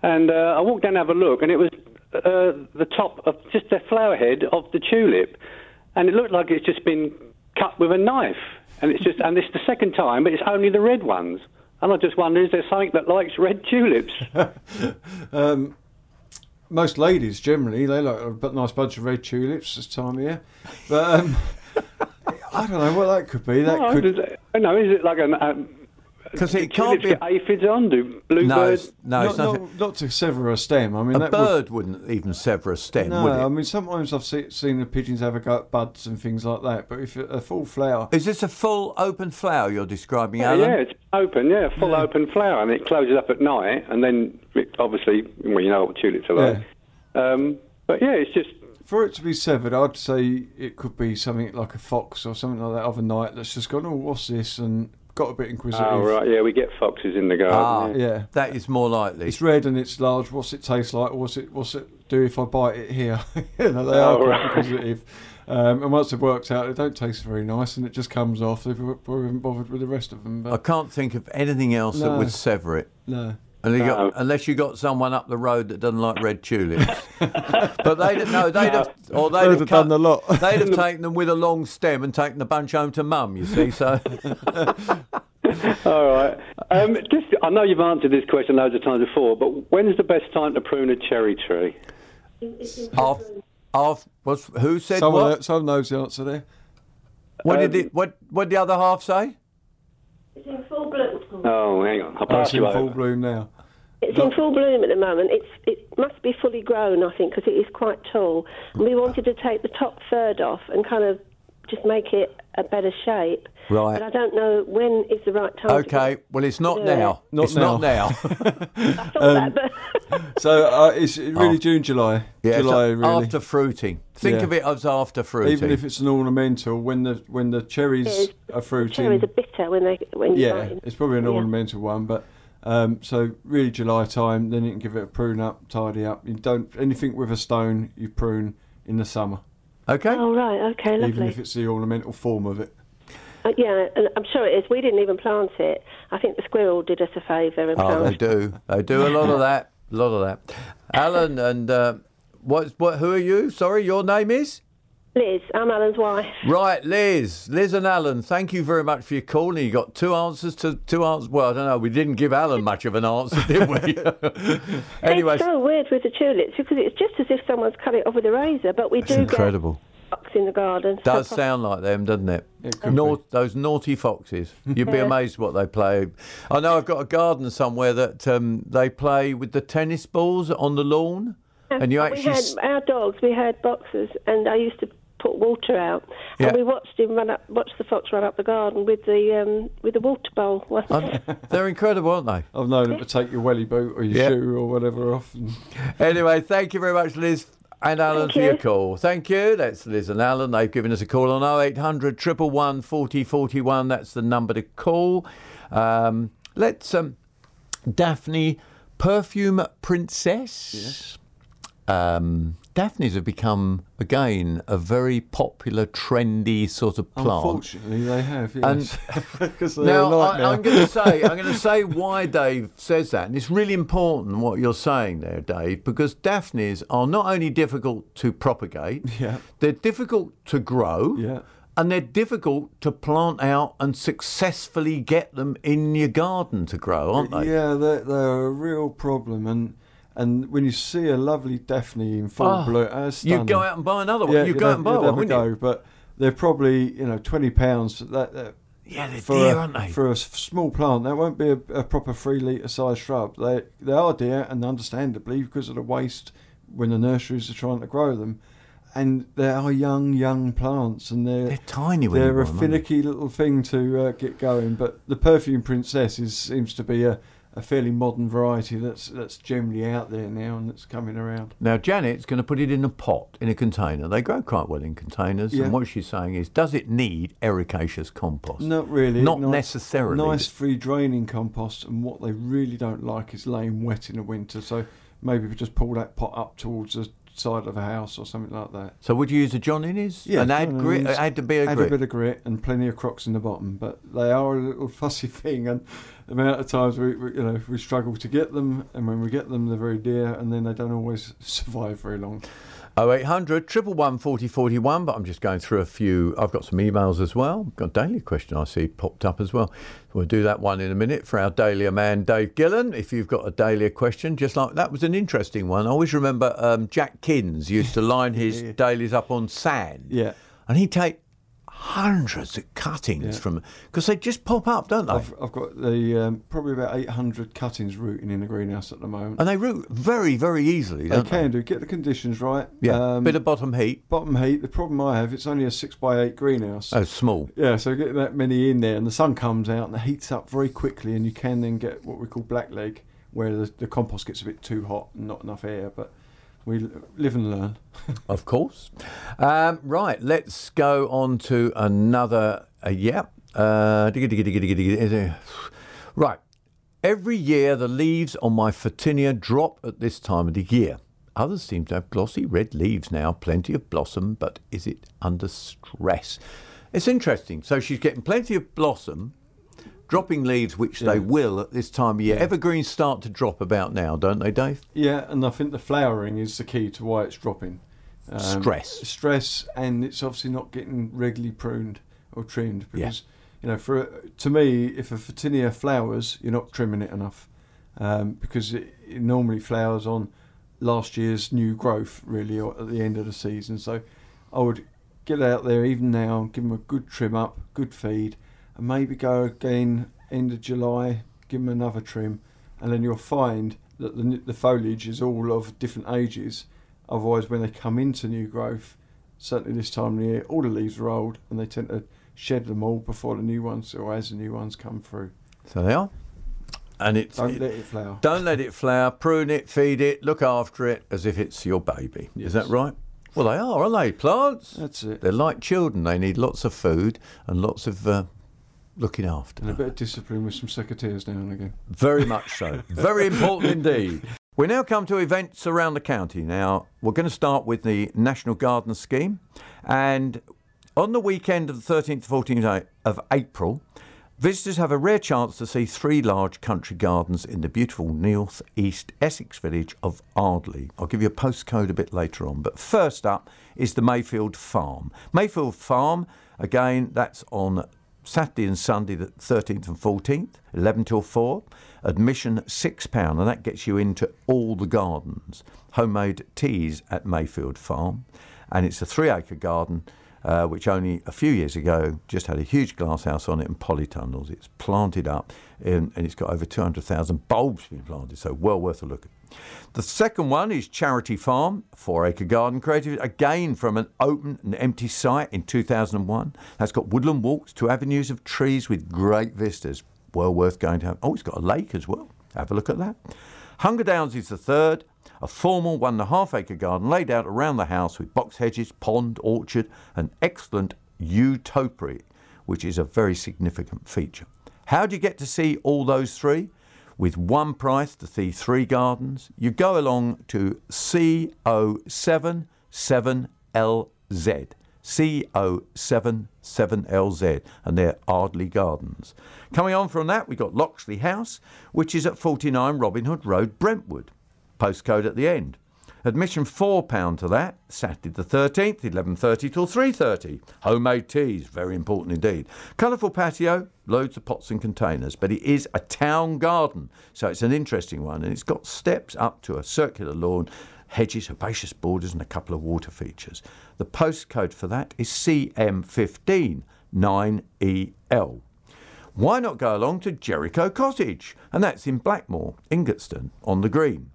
and uh, I walked down to have a look, and it was uh, the top of just the flower head of the tulip, and it looked like it's just been cut with a knife, and it's just and it's the second time, but it's only the red ones. And I just wonder, is there something that likes red tulips? (laughs) Um, most ladies generally they like a nice bunch of red tulips this time of year, but um, (laughs) I don't know what that could be. That no, could it- no, is it like an? Um, 'Cause it can't be- get aphids on. Do No, it's, no, it's not, nothing. not, not to sever a stem. I mean, a that bird would, not even sever a stem, Would, would no, it? I mean sometimes I've see, seen the pigeons have a go at buds and things like that. But if a full flower, Is this a full open flower you're describing, Yeah, Alan? yeah, it's open. Yeah, full open flower, and it closes up at night, and then it, obviously, well, you know what tulips are like. Um, but yeah, it's just for it to be severed, I'd say it could be something like a fox or something like that overnight that's just gone, oh, what's this? And got a bit inquisitive. oh right, yeah, we get foxes in the garden. Ah, garden. Yeah. That is more likely. It's red and it's large. What's it taste like? What's it What's it do if I bite it here? (laughs) you know, they are Oh, quite right. inquisitive. Um, and once it works out, they don't taste very nice, and it just comes off. They've probably haven't bothered with the rest of them. I can't think of anything else that would sever it. no, And you No. got, unless you got someone up the road that doesn't like red tulips, (laughs) but they'd no, they'd have, or they'd (laughs) They'd have, have cut- done the lot. They'd have taken them with a long stem and taken the bunch home to mum. You see, so (laughs) All right. Um, just, I know you've answered this question loads of times before, but when's the best time to prune a cherry tree? Off, off. What's, who said Someone, what? someone knows the answer there. What Um, did it? What? What did the other half say? It's in full bloom. Oh, hang on. I'll Oh, pass it's in you full bloom now. It's in full bloom at the moment. It's it must be fully grown, I think, because it is quite tall. And we mm. wanted to take the top third off and kind of just make it a better shape. Right. But I don't know when is the right time. Okay. Well, it's not now. it. Not it's now. not now. (laughs) I Um, that, but (laughs) So uh, it's really Oh. June, July. yeah. July, so really. after fruiting. Think Yeah. of it as after fruiting. Even if it's an ornamental, when the when the cherries It is. are fruiting, cherries are bitter when they when you yeah, bite them. it's probably an Yeah. ornamental one. But um, so really July time, then you can give it a prune up, tidy up. You don't anything with a stone, you prune in the summer, okay. Oh right, okay, even if it's the ornamental form of it. Uh, yeah, and I'm sure it is. We didn't even plant it. I think the squirrel did us a favour and Oh, they do. They do a lot of that. A lot of that. Alan and uh, what? What? Who are you? Sorry, your name is. Liz, I'm Alan's wife. Right, Liz, Liz and Alan, thank you very much for your call. And you got two answers to two answers. Well, I don't know. We didn't give Alan (laughs) much of an answer, did we? (laughs) (laughs) anyway, It's so weird with the tulips because it's just as if someone's cut it off with a razor, but we it's do incredible. get fox in the garden. Does sound like them, doesn't it? It could Nau- those naughty foxes. You'd be Yeah. amazed what they play. I know I've got a garden somewhere that um, they play with the tennis balls on the lawn, and you we actually. had our dogs. We had boxers, and I used to put water out, Yeah. and we watched him run up, watched the fox run up the garden with the um, with the water bowl. Um, (laughs) they're incredible, aren't they? I've known them to take your welly boot or your Yeah. shoe or whatever off. (laughs) Anyway, thank you very much, Liz and Alan, Thank for your call. Thank you. That's Liz and Alan. They've given us a call on 0800 111 40 41. That's the number to call. Um, let's. Um, Daphne, perfume princess. Yes. Um, Daphnes have become again a very popular, trendy sort of plant. unfortunately, they have. And- (laughs) Yes. they're Now, I. I'm going to say, I'm going to say why Dave says that, and it's really important what you're saying there, Dave, because Daphnes are not only difficult to propagate, Yeah. they're difficult to grow, Yeah. and they're difficult to plant out and successfully get them in your garden to grow, aren't they? Yeah, they're, they're a real problem, and and when you see a lovely Daphne in full Oh, bloom, uh, you'd go out and buy another one. Yeah, you'd go out and buy one, wouldn't go, you? but they're probably you know twenty pounds. That, that Yeah, they're for dear, a, aren't they? For a small plant, that won't be a, a proper three litre size shrub. They they are dear, and understandably because of the waste when the nurseries are trying to grow them. And they are young, young plants, and they're They're tiny they're a buy them, they? finicky little thing to uh, get going. But the perfume princess is, seems to be a, a fairly modern variety that's that's generally out there now and that's coming around. Now, Janet's going to put it in a pot, in a container. They grow quite well in containers. Yeah. And what she's saying is, does it need ericaceous compost? Not really. Not Nice- necessarily. Nice free draining compost, and what they really don't like is laying wet in the winter. So maybe we just pull that pot up towards the side of a house or something like that. So would you use a John Innes? Yeah, and add John grit, Innes, add a bit of add grit. a bit of grit and plenty of crocks in the bottom. But they are a little (laughs) fussy thing, and the amount of times we, we you know we struggle to get them, and when we get them, they're very dear, and then they don't always (laughs) survive very long. 0800 111 40 41, but I'm just going through a few. I've got some emails as well. Got a dahlia question I see popped up as well. We'll do that one in a minute for our Dahlia man, Dave Gillen. If you've got a Dahlia question, just like that was an interesting one. I always remember um, Jack Kins used to line his (laughs) dahlias up on sand. Yeah. And he'd take hundreds of cuttings Yeah. from because they just pop up, don't they? I've, I've got the um, probably about 800 cuttings rooting in the greenhouse at the moment. and they root very, very easily, They don't they? can do. Get the conditions right. Yeah, Um, bit of bottom heat. bottom heat. The problem I have, it's only a six by eight greenhouse. Oh, small. Yeah, so getting that many in there, and the sun comes out and the heats up very quickly, and you can then get what we call blackleg, where the, the compost gets a bit too hot and not enough air. But we live and learn. (laughs) Of course. Um, right, let's go on to another. Uh, yeah. Uh, right. Every year, the leaves on my Photinia drop at this time of the year. Others seem to have glossy red leaves now, plenty of blossom, but is it under stress? It's interesting. So she's getting plenty of blossom, dropping leaves, which they will at this time of year. Evergreens start to drop about now, don't they, Dave? Yeah, and I think the flowering is the key to why it's dropping. Um, Stress. Stress, and it's obviously not getting regularly pruned or trimmed Yeah. because you know, for to me, if a Photinia flowers, you're not trimming it enough um, because it, it normally flowers on last year's new growth, really, or at the end of the season. So I would get out there even now, give them a good trim up, good feed, and maybe go again end of July, give them another trim, and then you'll find that the, the foliage is all of different ages. Otherwise, when they come into new growth, certainly this time of the year, all the leaves are old and they tend to shed them all before the new ones or as the new ones come through. So they are. And it's Don't let it flower. Don't let it flower. Prune it, feed it, look after it as if it's your baby. Is that right? Well, they are, aren't they? Plants. That's it. They're like children. They need lots of food and lots of uh, looking after. And a bit of discipline with some secateurs now and again. Very much so. (laughs) Very important indeed. We now come to events around the county. Now, we're going to start with the National Garden Scheme. And on the weekend of the 13th, to 14th of April, visitors have a rare chance to see three large country gardens in the beautiful north east Essex village of Ardleigh. I'll give you a postcode a bit later on. But first up is the Mayfield Farm. Mayfield Farm, again, that's on Saturday and Sunday, the 13th and 14th, 11 till 4. Admission £6, and that gets you into all the gardens. Homemade teas at Mayfield Farm. And it's a three acre garden, uh, which only a few years ago just had a huge glasshouse on it and polytunnels. It's planted up in, and it's got over 200,000 bulbs being planted, so well worth a look at. The second one is Charity Farm, four acre garden created again from an open and empty site in 2001. That's got woodland walks, two avenues of trees with great vistas. Well worth going to have. Oh, it's got a lake as well. Have a look at that. Hunger Downs is the third, a formal one and a half acre garden laid out around the house with box hedges, pond, orchard, and excellent yew topiary, which is a very significant feature. How do you get to see all those three? With one price to see three gardens, you go along to CO77LZ. CO77LZ, and they're Ardleigh Gardens. Coming on from that, we've got Loxley House, which is at 49 Robin Hood Road, Brentwood. Postcode at the end. Admission £4 to that, Saturday the 13th, 11.30 till 3.30. Homemade teas, very important indeed. Colourful patio, loads of pots and containers, but it is a town garden, so it's an interesting one, and it's got steps up to a circular lawn, hedges, herbaceous borders, and a couple of water features. The postcode for that is CM15 9EL. Why not go along to Jericho Cottage? And that's in Blackmore, Ingatstone, on the green.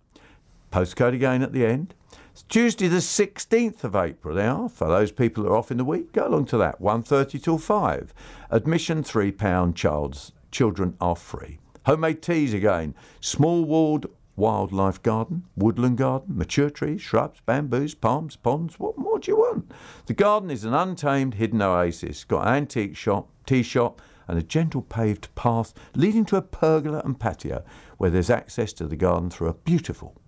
Postcode again at the end. It's Tuesday the 16th of April now. For those people who are off in the week, go along to that. 1.30 till 5. Admission £3. Child's, children are free. Homemade teas again. Small walled wildlife garden, woodland garden, mature trees, shrubs, bamboos, palms, ponds. What more do you want? The garden is an untamed hidden oasis. Got an antique shop, tea shop, and a gentle paved path leading to a pergola and patio where there's access to the garden through a beautiful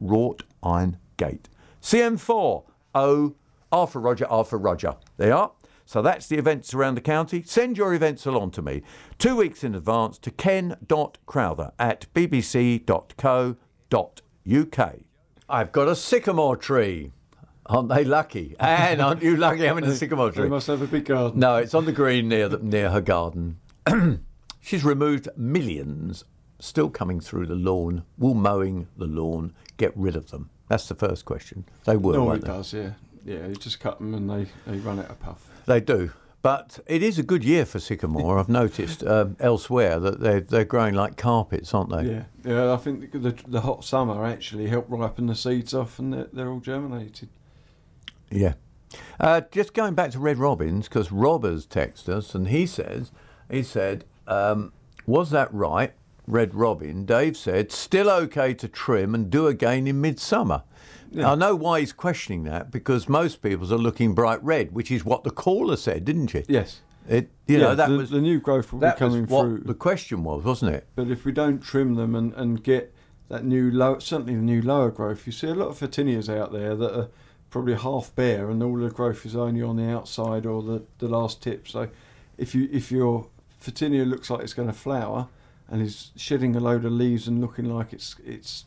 wrought iron gate. CM4 O R for Roger, R for Roger. They are. So that's the events around the county. Send your events along to me two weeks in advance to ken.crowther at bbc.co.uk. I've got a sycamore tree. Aren't they lucky? And aren't you lucky having a sycamore tree? They must have a big garden. No, it's on the green near the, near her garden. (clears throat) She's removed millions, still coming through the lawn. Will mowing the lawn get rid of them? That's the first question. They will. Normally won't they? does, yeah. Yeah, you just cut them and they, they run at a puff. They do. But it is a good year for sycamore. I've noticed um, elsewhere that they're, they're growing like carpets, aren't they? Yeah, yeah. I think the, the, the hot summer actually helped ripen the seeds off, and they're, they're all germinated. Yeah. Uh, just going back to Red Robins, because Robbers texted us, and he says, he said, um, was that right, Red Robin? Dave said, still okay to trim and do again in midsummer. Yeah. I know why he's questioning that because most people's are looking bright red, which is what the caller said, didn't she? Yes. It, you Yeah, know, that the, was the new growth will be that was coming what through. the question was, wasn't it? But if we don't trim them and, and get that new low, certainly the new lower growth, you see a lot of photinias out there that are probably half bare and all the growth is only on the outside or the, the last tip. So if you if your photinia looks like it's going to flower and is shedding a load of leaves and looking like it's it's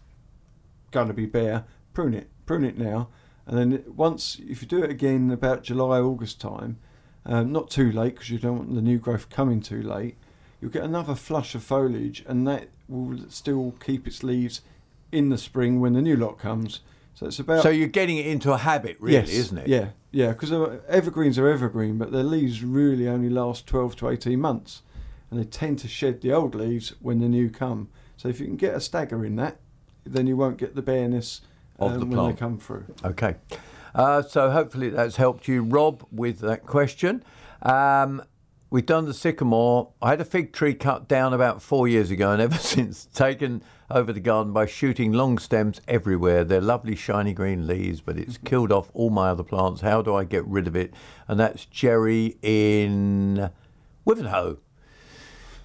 going to be bare, prune it, prune it now, and then once if you do it again about July August time, um, not too late because you don't want the new growth coming too late. You'll get another flush of foliage, and that will still keep its leaves in the spring when the new lot comes. So it's about. So you're getting it into a habit, really, Yes, isn't it? Yeah, yeah. Because evergreens are evergreen, but their leaves really only last twelve to eighteen months, and they tend to shed the old leaves when the new come. So if you can get a stagger in that, then you won't get the bareness Of um, the when they come through. Okay. Uh, so hopefully that's helped you, Rob, with that question. Um, we've done the sycamore. I had a fig tree cut down about four years ago, and (laughs) ever since taken over the garden by shooting long stems everywhere. They're lovely shiny green leaves, but it's killed off all my other plants. How do I get rid of it? And that's Jerry in Wivenhoe.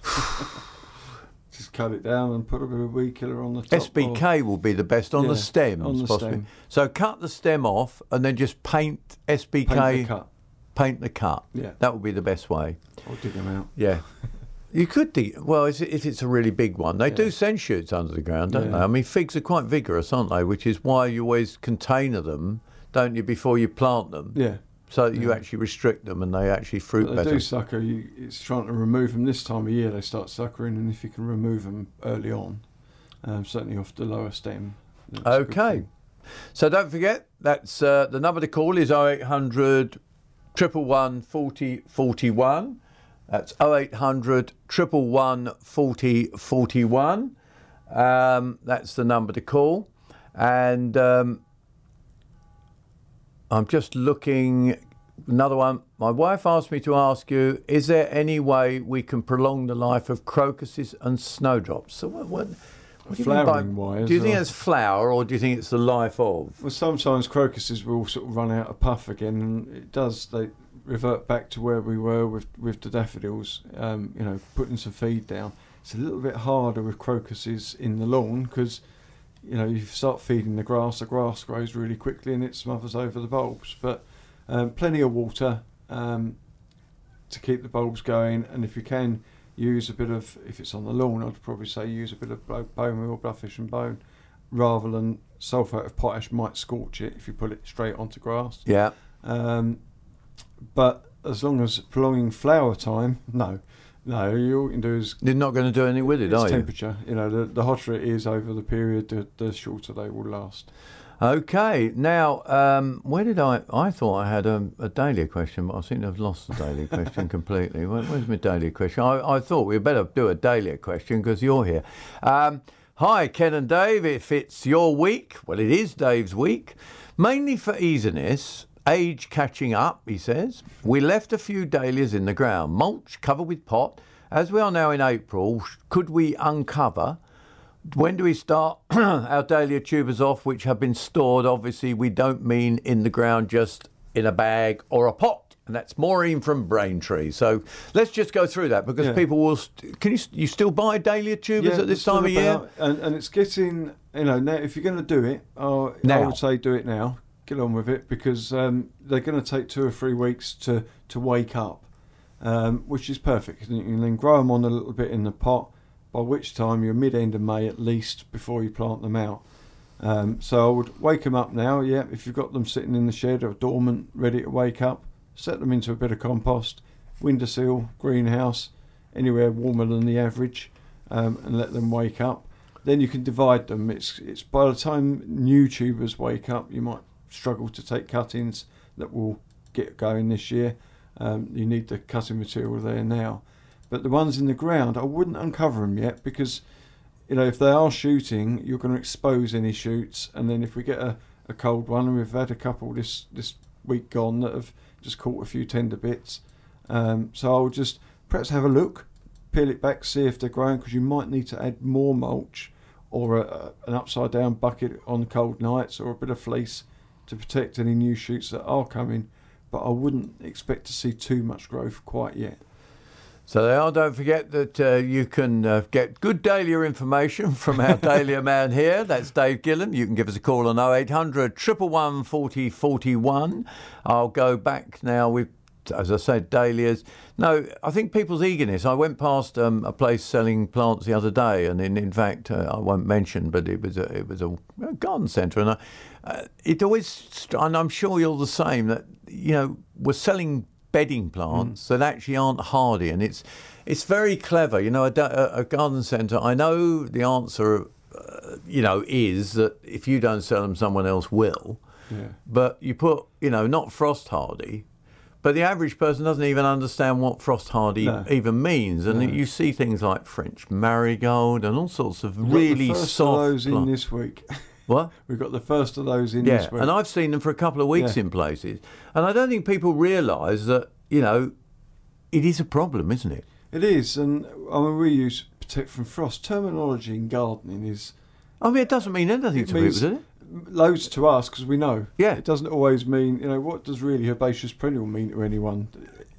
(laughs) Just cut it down and put a bit of weed killer on the top. SBK will be the best on Yeah, the stems, on the possibly. stem. So cut the stem off and then just paint SBK. Paint the cut. Paint the cut. Yeah. that would be the best way. Or dig them out. Yeah. (laughs) You could dig. Well, if it- if it's a really big one, they do send shoots under the ground, don't they? I mean, figs are quite vigorous, aren't they? Which is why you always container them, don't you, before you plant them? Yeah. So you actually restrict them and they actually fruit But they better. do sucker. You, it's trying to remove them this time of year. They start suckering, and if you can remove them early on, um, certainly off the lower stem. that's a good Okay. So don't forget, that's uh, the number to call is 0800 111 40 41. That's 0800 111 40 41. Um, that's the number to call. And um, I'm just looking. Another one. My wife asked me to ask you: Is there any way we can prolong the life of crocuses and snowdrops? So what? what do Flowering wise, Do you think or- it's flower, or do you think it's the life of? Well, sometimes crocuses will sort of run out of puff again, and it does. They revert back to where we were with with the daffodils. Um, you know, putting some feed down. It's a little bit harder with crocuses in the lawn because you know you start feeding the grass. The grass grows really quickly and it smothers over the bulbs. But um, plenty of water um, to keep the bulbs going, and if you can. Use a bit of, if it's on the lawn, I'd probably say use a bit of bone meal, bloodfish and bone, rather than sulphate of potash might scorch it if you put it straight onto grass. Yeah. Um, but as long as prolonging flower time, no, no. You all you can do is You're not going to do anything with it, it's are you? temperature. You know, the, the hotter it is over the period, the, the shorter they will last. Okay. Now, um, where did I? I thought I had a, a dahlia question, but I seem to have lost the dahlia (laughs) question completely. Where, where's my dahlia question? I, I thought we'd better do a dahlia question because you're here. Um, hi, Ken and Dave. If it's your week, well, it is Dave's week, mainly for easiness. Age catching up, he says. We left a few dahlias in the ground, mulch covered with pot. As we are now in April, could we uncover? When do we start (clears throat) our dahlia tubers off, which have been stored? Obviously, we don't mean in the ground, just in a bag or a pot. And that's Maureen from Braintree. So let's just go through that because Yeah. people will. St- can you you still buy dahlia tubers at this time of year? and, and it's getting you know now if you're going to do it, uh, I would say do it now. Get on with it because um, they're going to take two or three weeks to to wake up, um, which is perfect. And you can then grow them on a little bit in the pot. By which time you're mid end of May at least before you plant them out. Um, so I would wake them up now. Yeah, if you've got them sitting in the shed or dormant, ready to wake up, set them into a bit of compost, windowsill, greenhouse, anywhere warmer than the average, um, and let them wake up. Then you can divide them. It's it's by the time new tubers wake up, you might struggle to take cuttings that will get going this year. Um, you need the cutting material there now. But the ones in the ground, I wouldn't uncover them yet because, you know, if they are shooting, you're going to expose any shoots. And then if we get a, a cold one, and we've had a couple this, this week gone that have just caught a few tender bits. Um, so I'll just perhaps have a look, peel it back, see if they're growing because you might need to add more mulch or a, a, an upside down bucket on cold nights or a bit of fleece to protect any new shoots that are coming. But I wouldn't expect to see too much growth quite yet. So they are. Don't forget that uh, you can uh, get good dahlia information (laughs) from our dahlia man here. That's Dave Gillen. You can give us a call on 0800 111 40 41. I'll go back now with, as I said, dahlias. No, I think people's eagerness. I went past um, a place selling plants the other day, and in, in fact, uh, I won't mention, but it was a, it was a, garden centre, and I, uh, it always, and I'm sure you're the same, that, you know, we're selling bedding plants that actually aren't hardy, and it's it's very clever. You know, a, a a garden centre. I know the answer. Uh, you know, is that if you don't sell them, someone else will. Yeah. But you put, you know, not frost hardy, but the average person doesn't even understand what frost hardy No. even means. And No. you see things like French marigold and all sorts of We've got really the first soft. of those in this week. (laughs) What? We've got the first of those in yeah, this week. and I've seen them for a couple of weeks Yeah. in places, and I don't think people realise that you know it is a problem, isn't it? It is, and I mean, we use protect from frost. Terminology in gardening is. I mean, it doesn't mean anything it to means people, does it? Loads to us because we know. Yeah. It doesn't always mean, you know, what does really herbaceous perennial mean to anyone?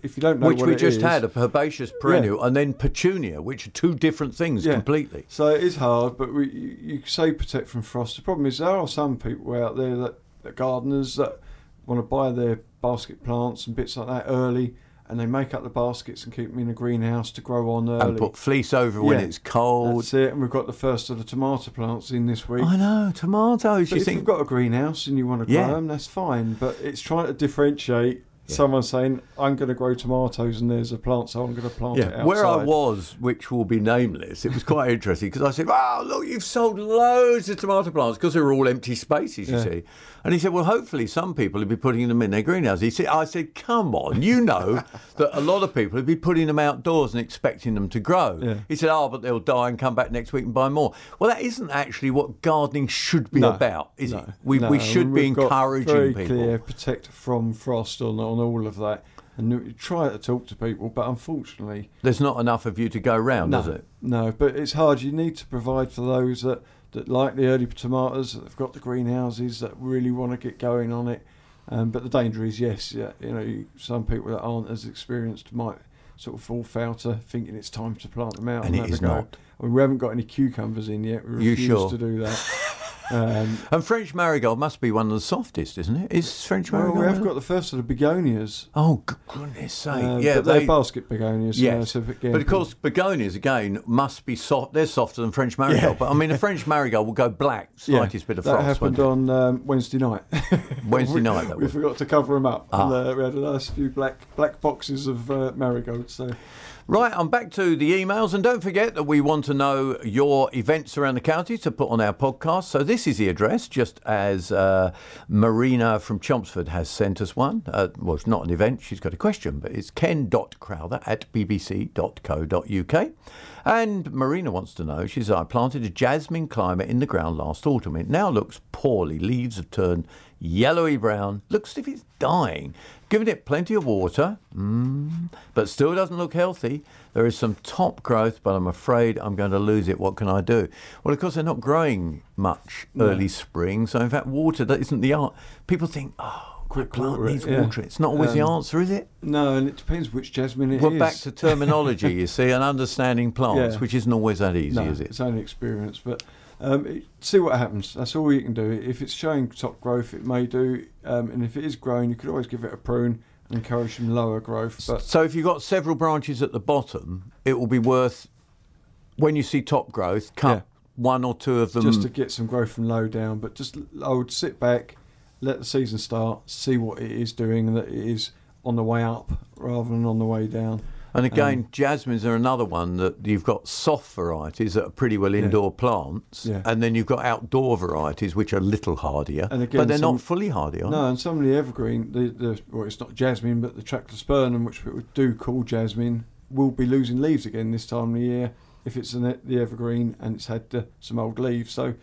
If you don't know Which what we just is- had a herbaceous perennial and then petunia, which are two different things Yeah. completely. So it is hard, but we, you, you say protect from frost. The problem is there are some people out there that, that gardeners that want to buy their basket plants and bits like that early, and they make up the baskets and keep them in a greenhouse to grow on early. And put fleece over when it's cold. That's it. And we've got the first of the tomato plants in this week. I know tomatoes. But you if think you've got a greenhouse and you want to Yeah. grow them, that's fine. But it's trying to differentiate. Someone saying, "I'm going to grow tomatoes," and there's a plant, so I'm going to plant it Yeah, outside. where I was, which will be nameless, it was quite (laughs) interesting because I said, "Wow, look, you've sold loads of tomato plants because they were all empty spaces, you Yeah. see." And he said, "Well, hopefully, some people will be putting them in their greenhouse." He said, "I said, come on, you know (laughs) that a lot of people will be putting them outdoors and expecting them to grow." Yeah. He said, "Oh, but they'll die and come back next week and buy more." Well, that isn't actually what gardening should be No, about, is no, it? We, no, we should be encouraging very people. clear protect from frost on on all of that, and try to talk to people, but unfortunately, There's not enough of you to go round, no, is it? no. But it's hard. You need to provide for those that that like the early tomatoes that have got the greenhouses that really want to get going on it. Um, but the danger is, yes, yeah, you know, you, some people that aren't as experienced might sort of fall foul to thinking it's time to plant them out. And it have is go. not. I mean, we haven't got any cucumbers in yet. We You refuse sure? to do that. (laughs) Um, And French marigold must be one of the softest, isn't it? Is French well, marigold? we have got the first of the begonias. Oh, good goodness sake! Um, yeah, but they're basket begonias. you know, Yes, so again, but of course, begonias again must be soft. They're softer than French marigold. Yeah. But I mean, a French marigold will go black, (laughs) yeah, slightest bit of that frost. happened on um, Wednesday night. (laughs) Wednesday night. That we was. forgot to cover them up. Ah. And, uh, we had a nice few black black boxes of uh, marigolds. So Right, I'm back to the emails, and don't forget that we want to know your events around the county to put on our podcast. So this is the address, just as uh, Marina from Chelmsford has sent us one. Uh, well, it's not an event; she's got a question, but it's ken.crowther at bbc.co.uk. And Marina wants to know. She says, "I planted a jasmine climber in the ground last autumn. It now looks poorly. Leaves have turned yellowy brown. Looks as if it's dying. Given it plenty of water, mm, but still doesn't look healthy. There is some top growth, but I'm afraid I'm going to lose it. What can I do? Well, of course, they're not growing much No. early spring, so in fact, water that isn't the art. People think, oh, quick plant water needs yeah. water. It's not always the Um, answer, is it? no, and it depends which jasmine it is. We're back to terminology, you (laughs) see, and understanding plants, Yeah. which isn't always that easy, no, is it? It's only experience, but um, see what happens. That's all you can do. If it's showing top growth, it may do, um, and if it is growing, you could always give it a prune and encourage some lower growth. But So if you've got several branches at the bottom, it will be worth when you see top growth, cut Yeah. one or two of them. just to get some growth from low down. But just I would sit back, let the season start, see what it is doing, and that it is on the way up rather than on the way down. And again, jasmines are another one that you've got soft varieties that are pretty well indoor plants, Yeah. and then you've got outdoor varieties which are a little hardier, And again, but they're some- not fully hardy, No, and some of the evergreen, the, the well, it's not jasmine, but the Trachelospermum, which we do call jasmine, will be losing leaves again this time of the year if it's an, the evergreen and it's had uh, some old leaves. So,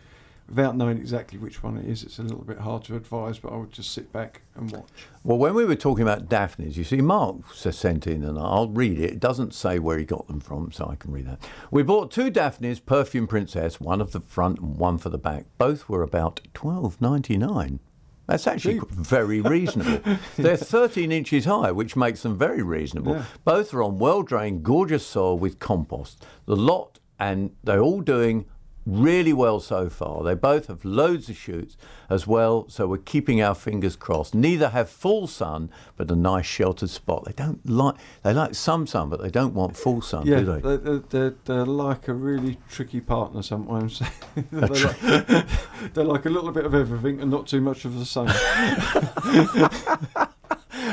without knowing exactly which one it is, it's a little bit hard to advise. But I would just sit back and watch. Well, when we were talking about Daphnes, you see, Mark sent in, and I'll read it. It doesn't say where he got them from, so I can read that. We bought two Daphnes, Perfume Princess, one of the front and one for the back. Both were about twelve ninety nine. That's actually Cheap. very (laughs) reasonable. They're 13 inches high, which makes them very reasonable. Yeah. Both are on well drained, gorgeous soil with compost. The lot, and they're all doing really well so far. They both have loads of shoots as well, so we're keeping our fingers crossed. Neither have full sun, but a nice sheltered spot. They don't like they like some sun, but they don't want full sun, Yeah, do they? they're, they're, they're, like a really tricky partner sometimes. (laughs) they're, like, (laughs) they're like a little bit of everything and not too much of the sun. (laughs)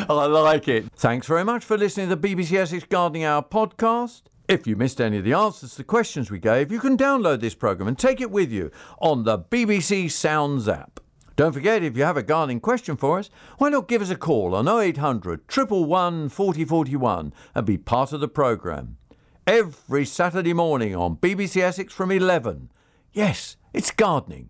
Oh, I like it. Thanks very much for listening to the BBC Essex Gardening Hour podcast. If you missed any of the answers to the questions we gave, you can download this programme and take it with you on the BBC Sounds app. Don't forget, if you have a gardening question for us, why not give us a call on 0800 111 4041 and be part of the programme. Every Saturday morning on BBC Essex from 11. Yes, it's gardening